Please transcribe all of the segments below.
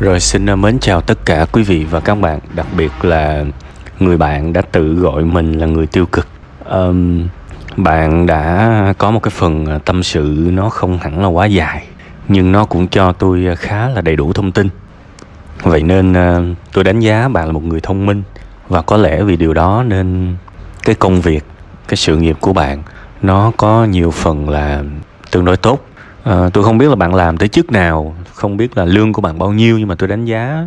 Rồi xin ờ, mến chào tất cả quý vị và các bạn, đặc biệt là người bạn đã tự gọi mình là người tiêu cực. Um, bạn đã có một cái phần ờ, tâm sự nó không hẳn là quá dài, nhưng nó cũng cho tôi ờ, khá là đầy đủ thông tin. Vậy nên uh, tôi đánh giá bạn là một người thông minh và có lẽ vì điều đó nên cái công việc, cái sự nghiệp của bạn nó có nhiều phần là tương đối tốt à, tôi không biết là bạn làm tới chức nào không biết là lương của bạn bao nhiêu nhưng mà tôi đánh giá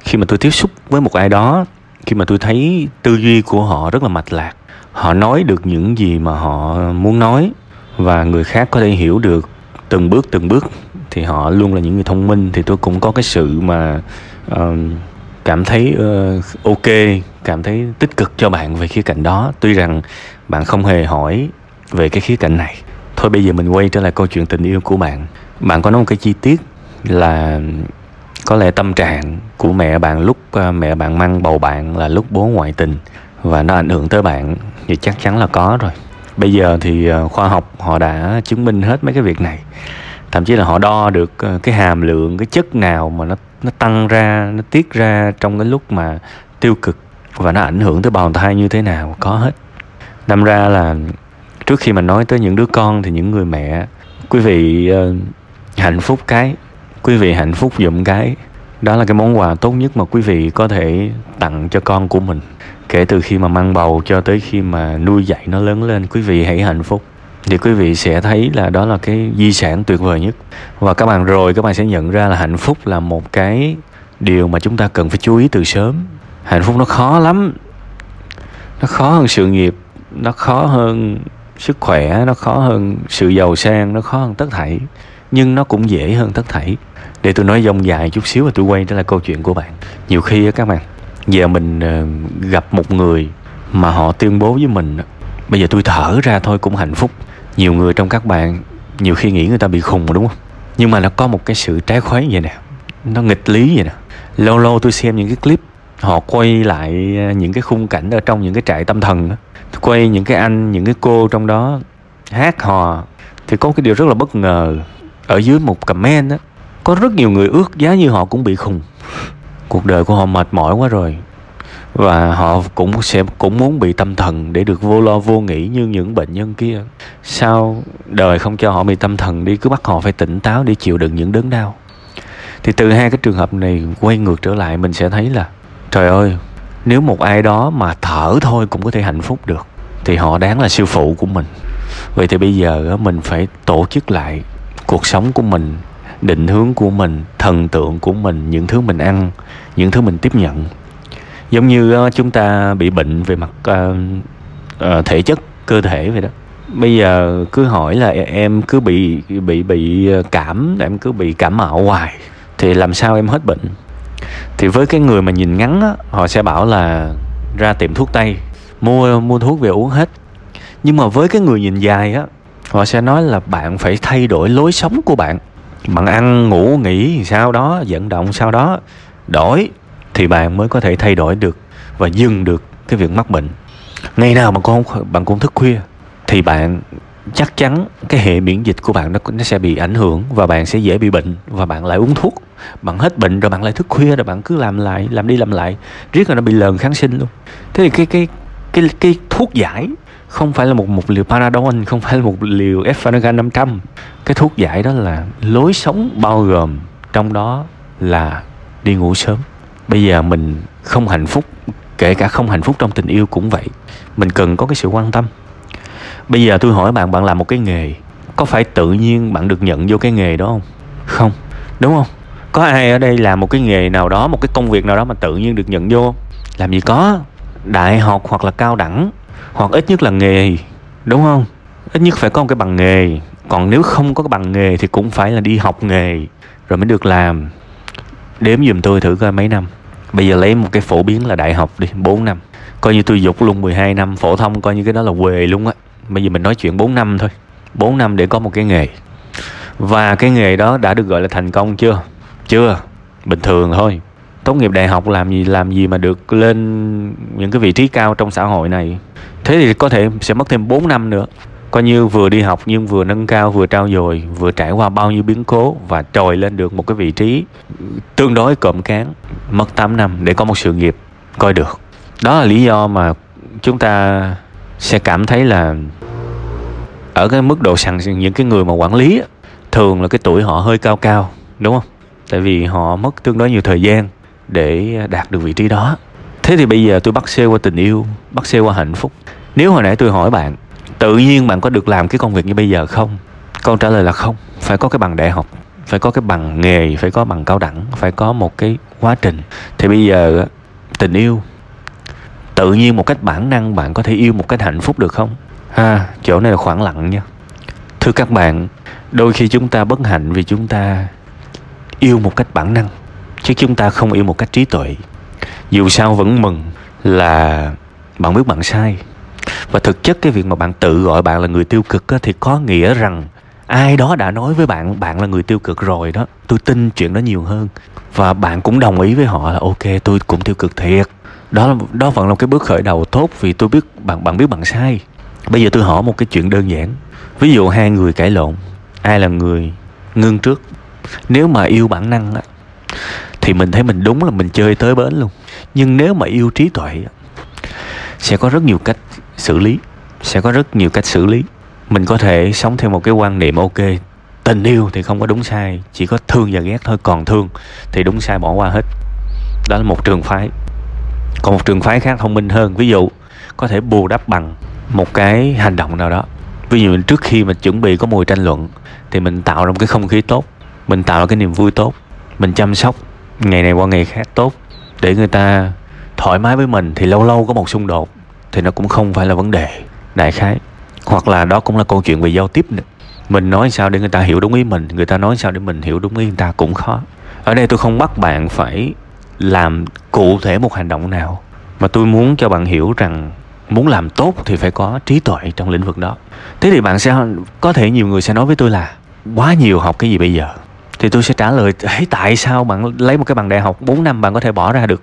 khi mà tôi tiếp xúc với một ai đó khi mà tôi thấy tư duy của họ rất là mạch lạc họ nói được những gì mà họ muốn nói và người khác có thể hiểu được từng bước từng bước thì họ luôn là những người thông minh thì tôi cũng có cái sự mà uh, cảm thấy uh, ok cảm thấy tích cực cho bạn về khía cạnh đó. Tuy rằng bạn không hề hỏi về cái khía cạnh này thôi bây giờ mình quay trở lại câu chuyện tình yêu của bạn. Bạn có nói một cái chi tiết là có lẽ tâm trạng của mẹ bạn lúc ờ, mẹ bạn mang bầu bạn là lúc bố ngoại tình và nó ảnh hưởng tới bạn thì chắc chắn là có rồi. Bây giờ thì ờ, khoa học họ đã chứng minh hết mấy cái việc này. Thậm chí là họ đo được ờ, cái hàm lượng, cái chất nào mà nó nó tăng ra, nó tiết ra trong cái lúc mà tiêu cực và nó ảnh hưởng tới bào thai như thế nào, có hết. Đâm ra là trước khi mà nói tới những đứa con thì những người mẹ quý vị uh, hạnh phúc cái quý vị hạnh phúc dụm cái. Đó là cái món quà tốt nhất mà quý vị có thể tặng cho con của mình. Kể từ khi mà mang bầu cho tới khi mà nuôi dạy nó lớn lên quý vị hãy hạnh phúc. Thì quý vị sẽ thấy là đó là cái di sản tuyệt vời nhất. Và các bạn rồi các bạn sẽ nhận ra là hạnh phúc là một cái điều mà chúng ta cần phải chú ý từ sớm. Hạnh phúc nó khó lắm. Nó khó hơn sự nghiệp nó khó hơn sức khỏe nó khó hơn, sự giàu sang nó khó hơn tất thảy, nhưng nó cũng dễ hơn tất thảy. Để tôi nói dông dài chút xíu và tôi quay trở lại câu chuyện của bạn. Nhiều khi các bạn, giờ mình ờ, gặp một người mà họ tuyên bố với mình bây giờ tôi thở ra thôi cũng hạnh phúc. Nhiều người trong các bạn nhiều khi nghĩ người ta bị khùng đúng không? Nhưng mà nó có một cái sự trái khuấy vậy nè, nó nghịch lý vậy nè. Lâu lâu tôi xem những cái clip họ quay lại ờ, những cái khung cảnh ở trong những cái trại tâm thần đó quay những cái anh, những cái cô trong đó hát hò, thì có cái điều rất là bất ngờ ở dưới một comment đó có rất nhiều người ước giá như họ cũng bị khùng. Cuộc đời của họ mệt mỏi quá rồi. Và họ cũng sẽ, cũng muốn bị tâm thần để được vô lo vô nghĩ như những bệnh nhân kia. Sao đời không cho họ bị tâm thần đi, cứ bắt họ phải tỉnh táo để chịu đựng những đớn đau? Thì từ hai cái trường hợp này quay ngược trở lại, mình sẽ thấy là, trời ơi nếu một ai đó mà thở thôi cũng có thể hạnh phúc được, thì họ đáng là siêu phụ của mình. Vậy thì bây giờ mình phải tổ chức lại cuộc sống của mình, định hướng của mình, thần tượng của mình, những thứ mình ăn, những thứ mình tiếp nhận. Giống như chúng ta bị bệnh về mặt ờ, ờ, thể chất, cơ thể vậy đó. Bây giờ cứ hỏi là em cứ bị bị bị ờ, cảm, em cứ bị cảm mạo hoài, thì làm sao em hết bệnh? Thì với cái người mà nhìn ngắn á, họ sẽ bảo là ra tiệm thuốc tây mua mua thuốc về uống hết. Nhưng mà với cái người nhìn dài á họ sẽ nói là bạn phải thay đổi lối sống của bạn. Bạn ăn ngủ nghỉ sau đó vận động sau đó đổi thì bạn mới có thể thay đổi được và dừng được cái việc mắc bệnh. Ngày nào mà con bạn cũng thức khuya thì bạn chắc chắn cái hệ miễn dịch của bạn nó nó sẽ bị ảnh hưởng và bạn sẽ dễ bị bệnh và bạn lại uống thuốc. Bạn hết bệnh rồi bạn lại thức khuya rồi bạn cứ làm lại, làm đi làm lại. Riết là nó bị lờn kháng sinh luôn. Thế thì cái cái cái cái thuốc giải không phải là một một liều Panadol, không phải là một liều Efinagan 500 cái thuốc giải đó là lối sống bao gồm trong đó là đi ngủ sớm. Bây giờ mình không hạnh phúc, kể cả không hạnh phúc trong tình yêu cũng vậy, mình cần có cái sự quan tâm bây giờ tôi hỏi bạn bạn làm một cái nghề có phải tự nhiên bạn được nhận vô cái nghề đó không? Không. Đúng không? Có ai ở đây làm một cái nghề nào đó một cái công việc nào đó mà tự nhiên được nhận vô không? Làm gì có. Đại học hoặc là cao đẳng hoặc ít nhất là nghề đúng không? Ít nhất phải có một cái bằng nghề. Còn nếu không có cái bằng nghề thì cũng phải là đi học nghề rồi mới được làm. Đếm giùm tôi thử coi mấy năm. Bây giờ lấy một cái phổ biến là đại học đi 4 năm. Coi như tôi dục luôn 12 năm phổ thông coi như cái đó là quề luôn á bây giờ mình nói chuyện 4 năm thôi. 4 năm để có một cái nghề. Và cái nghề đó đã được gọi là thành công chưa? Chưa. Bình thường thôi. Tốt nghiệp đại học làm gì làm gì mà được lên những cái vị trí cao trong xã hội này? Thế thì có thể sẽ mất thêm 4 năm nữa. Coi như vừa đi học nhưng vừa nâng cao, vừa trao dồi, vừa trải qua bao nhiêu biến cố và trồi lên được một cái vị trí tương đối cộm cán. Mất 8 năm để có một sự nghiệp, coi được. Đó là lý do mà chúng ta sẽ cảm thấy là ở cái mức độ sẵn những cái người mà quản lý thường là cái tuổi họ hơi cao cao, đúng không? Tại vì họ mất tương đối nhiều thời gian để đạt được vị trí đó. Thế thì bây giờ tôi bắt xe qua tình yêu, bắt xe qua hạnh phúc. Nếu hồi nãy tôi hỏi bạn, tự nhiên bạn có được làm cái công việc như bây giờ không? Câu trả lời là không. Phải có cái bằng đại học, phải có cái bằng nghề, phải có bằng cao đẳng, phải có một cái quá trình. Thì bây giờ tình yêu, tự nhiên một cách bản năng bạn có thể yêu một cách hạnh phúc được không? Ha chỗ này là khoảng lặng nha. Thưa các bạn đôi khi chúng ta bất hạnh vì chúng ta yêu một cách bản năng chứ chúng ta không yêu một cách trí tuệ. Dù sao vẫn mừng là bạn biết bạn sai. Và thực chất cái việc mà bạn tự gọi bạn là người tiêu cực á, thì có nghĩa rằng ai đó đã nói với bạn bạn là người tiêu cực rồi đó. Tôi tin chuyện đó nhiều hơn. Và bạn cũng đồng ý với họ là ok tôi cũng tiêu cực thiệt. Đó đó vẫn là cái bước khởi đầu tốt vì tôi biết bạn bạn biết bạn sai bây giờ tôi hỏi một cái chuyện đơn giản. Ví dụ hai người cãi lộn, ai là người ngưng trước? Nếu mà yêu bản năng á, thì mình thấy mình đúng là mình chơi tới bến luôn. Nhưng nếu mà yêu trí tuệ sẽ có rất nhiều cách xử lý, sẽ có rất nhiều cách xử lý. Mình có thể sống theo một cái quan niệm, ok, tình yêu thì không có đúng sai, chỉ có thương và ghét thôi, còn thương thì đúng sai bỏ qua hết. Đó là một trường phái. Còn một trường phái khác thông minh hơn, ví dụ có thể bù đắp bằng một cái hành động nào đó. Ví dụ trước khi mình chuẩn bị có mùi tranh luận, thì mình tạo ra một cái không khí tốt, mình tạo ra cái niềm vui tốt, mình chăm sóc ngày này qua ngày khác tốt, để người ta thoải mái với mình, thì lâu lâu có một xung đột, thì nó cũng không phải là vấn đề đại khái. Hoặc là đó cũng là câu chuyện về giao tiếp nữa mình nói sao để người ta hiểu đúng ý mình, người ta nói sao để mình hiểu đúng ý người ta cũng khó. Ở đây tôi không bắt bạn phải làm cụ thể một hành động nào, mà tôi muốn cho bạn hiểu rằng muốn làm tốt thì phải có trí tuệ trong lĩnh vực đó. Thế thì bạn sẽ có thể nhiều người sẽ nói với tôi là quá nhiều học cái gì bây giờ? Thì tôi sẽ trả lời hey, tại sao bạn lấy một cái bằng đại học 4 năm bạn có thể bỏ ra được?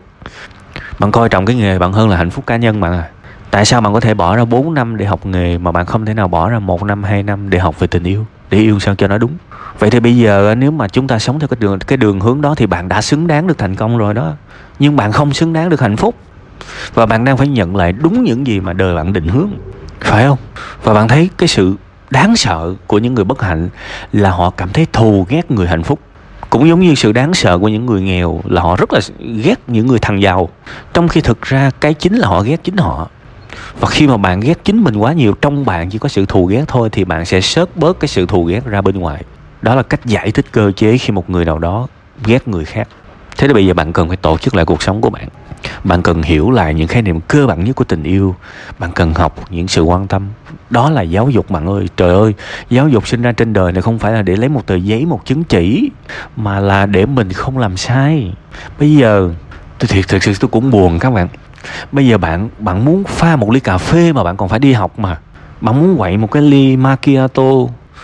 Bạn coi trọng cái nghề bạn hơn là hạnh phúc cá nhân bạn à. Tại sao bạn có thể bỏ ra 4 năm để học nghề mà bạn không thể nào bỏ ra một năm hai năm để học về tình yêu để yêu sao cho nó đúng? Vậy thì bây giờ ờ, nếu mà chúng ta sống theo cái đường cái đường hướng đó thì bạn đã xứng đáng được thành công rồi đó. Nhưng bạn không xứng đáng được hạnh phúc và bạn đang phải nhận lại đúng những gì mà đời bạn định hướng, phải không? Và bạn thấy cái sự đáng sợ của những người bất hạnh là họ cảm thấy thù ghét người hạnh phúc. Cũng giống như sự đáng sợ của những người nghèo là họ rất là ghét những người thằng giàu, trong khi thực ra cái chính là họ ghét chính họ. Và khi mà bạn ghét chính mình quá nhiều, trong bạn chỉ có sự thù ghét thôi thì bạn sẽ sớt bớt cái sự thù ghét ra bên ngoài. Đó là cách giải thích cơ chế khi một người nào đó ghét người khác thế thì bây giờ bạn cần phải tổ chức lại cuộc sống của bạn. Bạn cần hiểu lại những khái niệm cơ bản nhất của tình yêu. Bạn cần học những sự quan tâm. Đó là giáo dục bạn ơi. Trời ơi, giáo dục sinh ra trên đời này không phải là để lấy một tờ giấy, một chứng chỉ, mà là để mình không làm sai. Bây giờ, tôi thiệt, thực sự tôi cũng buồn các bạn. Bây giờ bạn bạn muốn pha một ly cà phê mà bạn còn phải đi học mà. Bạn muốn quậy một cái ly macchiato.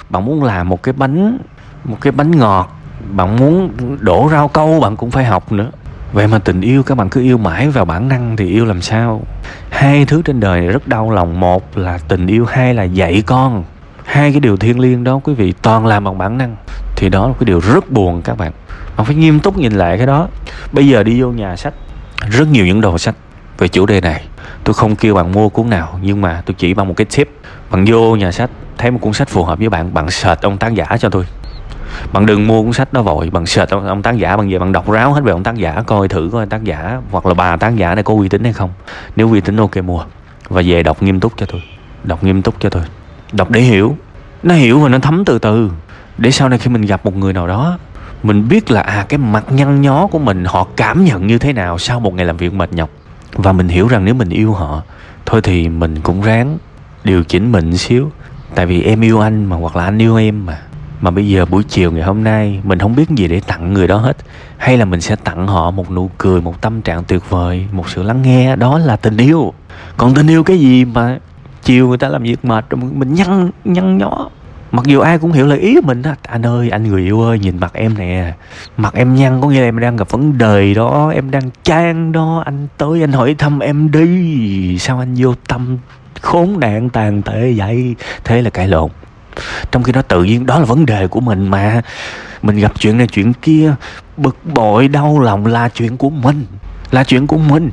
Bạn muốn làm một cái bánh, một cái bánh ngọt bạn muốn đổ rau câu, bạn cũng phải học nữa. Vậy mà tình yêu, các bạn cứ yêu mãi vào bản năng thì yêu làm sao? Hai thứ trên đời rất đau lòng. Một là tình yêu, hai là dạy con. Hai cái điều thiêng liêng đó quý vị toàn làm bằng bản năng. Thì đó là cái điều rất buồn các bạn. Bạn phải nghiêm túc nhìn lại cái đó. Bây giờ đi vô nhà sách. Rất nhiều những đồ sách về chủ đề này. Tôi không kêu bạn mua cuốn nào, nhưng mà tôi chỉ bằng một cái tip. Bạn vô nhà sách, thấy một cuốn sách phù hợp với bạn bạn search ông tác giả cho tôi bạn đừng mua cuốn sách đó vội bạn search ông, ông tác giả bằng về bạn đọc ráo hết về ông tác giả coi thử coi tác giả hoặc là bà tác giả này có uy tín hay không. Nếu uy tín ok mua. Và về đọc nghiêm túc cho tôi. Đọc nghiêm túc cho tôi. Đọc để hiểu. Nó hiểu và nó thấm từ từ. Để sau này khi mình gặp một người nào đó mình biết là à cái mặt nhăn nhó của mình họ cảm nhận như thế nào sau một ngày làm việc mệt nhọc. Và mình hiểu rằng nếu mình yêu họ thôi thì mình cũng ráng điều chỉnh mình xíu. Tại vì em yêu anh mà hoặc là anh yêu em mà mà bây giờ buổi chiều ngày hôm nay, mình không biết gì để tặng người đó hết. Hay là mình sẽ tặng họ một nụ cười, một tâm trạng tuyệt vời, một sự lắng nghe, đó là tình yêu. Còn tình yêu cái gì mà chiều người ta làm việc mệt mình nhăn nhăn nhó? Mặc dù ai cũng hiểu lời ý của mình đó anh ơi, anh người yêu ơi, nhìn mặt em nè. Mặt em nhăn, có nghĩa là em đang gặp vấn đề đó, em đang trang đó. Anh tới, anh hỏi thăm em đi. Sao anh vô tâm, khốn nạn tàn tệ vậy? Thế là cãi lộn trong khi đó tự nhiên đó là vấn đề của mình mà. Mình gặp chuyện này, chuyện kia, bực bội, đau lòng, là chuyện của mình, là chuyện của mình.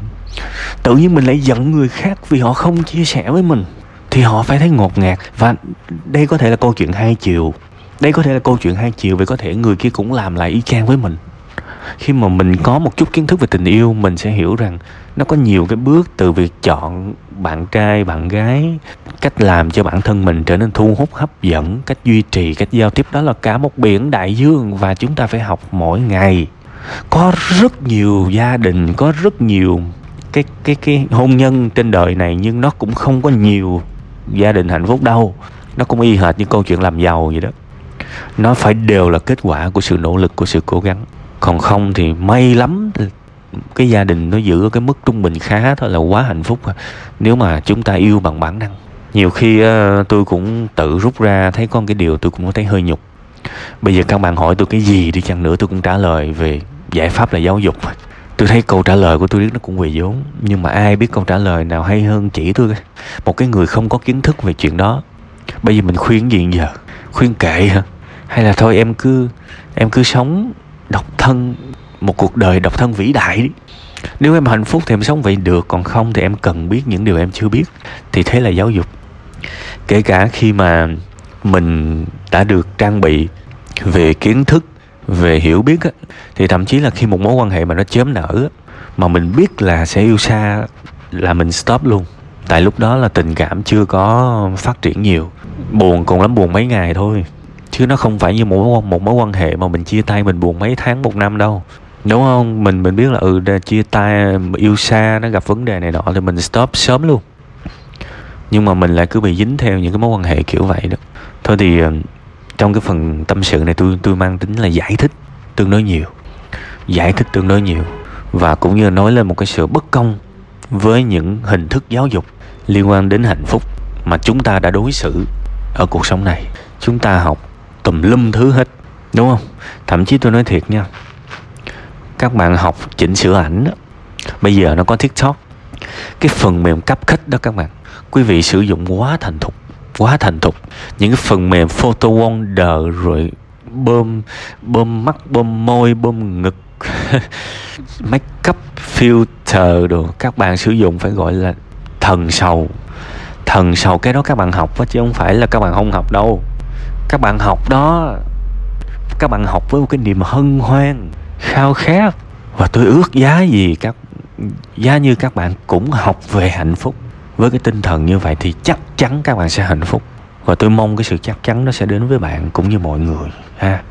Tự nhiên mình lại giận người khác vì họ không chia sẻ với mình, thì họ phải thấy ngột ngạt. Và đây có thể là câu chuyện hai chiều. Đây có thể là câu chuyện hai chiều, vì có thể người kia cũng làm lại y chang với mình khi mà mình có một chút kiến thức về tình yêu, mình sẽ hiểu rằng nó có nhiều cái bước từ việc chọn bạn trai, bạn gái, cách làm cho bản thân mình trở nên thu hút, hấp dẫn, cách duy trì, cách giao tiếp. Đó là cả một biển đại dương và chúng ta phải học mỗi ngày. Có rất nhiều gia đình, có rất nhiều cái cái cái hôn nhân trên đời này, nhưng nó cũng không có nhiều gia đình hạnh phúc đâu. Nó cũng y hệt như câu chuyện làm giàu vậy đó. Nó phải đều là kết quả của sự nỗ lực, của sự cố gắng còn không thì may lắm cái gia đình nó giữ ở cái mức trung bình khá thôi là quá hạnh phúc. Nếu mà chúng ta yêu bằng bản năng. Nhiều khi uh, tôi cũng tự rút ra thấy con cái điều tôi cũng thấy hơi nhục. Bây giờ các bạn hỏi tôi cái gì đi chăng nữa tôi cũng trả lời về giải pháp là giáo dục. Tôi thấy câu trả lời của tôi biết nó cũng về vốn nhưng mà ai biết câu trả lời nào hay hơn chỉ tôi? Một cái người không có kiến thức về chuyện đó. Bây giờ mình khuyên gì giờ? Khuyên kệ hả? Hay là thôi em cứ em cứ sống độc thân một cuộc đời độc thân vĩ đại đi. Nếu em hạnh phúc thì em sống vậy được còn không thì em cần biết những điều em chưa biết. Thì thế là giáo dục. Kể cả khi mà mình đã được trang bị về kiến thức về hiểu biết á, thì thậm chí là khi một mối quan hệ mà nó chớm nở á, mà mình biết là sẽ yêu xa là mình stop luôn. Tại lúc đó là tình cảm chưa có phát triển nhiều. Buồn cùng lắm buồn mấy ngày thôi chứ nó không phải như một mối, một mối quan hệ mà mình chia tay mình buồn mấy tháng một năm đâu. Đúng không? Mình mình biết là ừ chia tay yêu xa nó gặp vấn đề này nọ thì mình stop sớm luôn. Nhưng mà mình lại cứ bị dính theo những cái mối quan hệ kiểu vậy đó. Thôi thì ờ, trong cái phần tâm sự này tôi tôi mang tính là giải thích tương đối nhiều. Giải thích tương đối nhiều. Và cũng như nói lên một cái sự bất công với những hình thức giáo dục liên quan đến hạnh phúc mà chúng ta đã đối xử ở cuộc sống này. Chúng ta học tùm lum thứ hết đúng không? Thậm chí tôi nói thiệt nha các bạn học chỉnh sửa ảnh đó, bây giờ nó có tiktok. Cái phần mềm cấp khách đó các bạn quý vị sử dụng quá thành thục quá thành thục. Những cái phần mềm photo wonder rồi bơm bơm mắt bơm môi bơm ngực make up filter đồ các bạn sử dụng phải gọi là thần sầu. Thần sầu cái đó các bạn học chứ không phải là các bạn không học đâu các bạn học đó, các bạn học với một cái niềm hân hoan, khao khát. Và tôi ước giá gì các, giá như các bạn cũng học về hạnh phúc. Với cái tinh thần như vậy thì chắc chắn các bạn sẽ hạnh phúc. Và tôi mong cái sự chắc chắn nó sẽ đến với bạn cũng như mọi người, ha.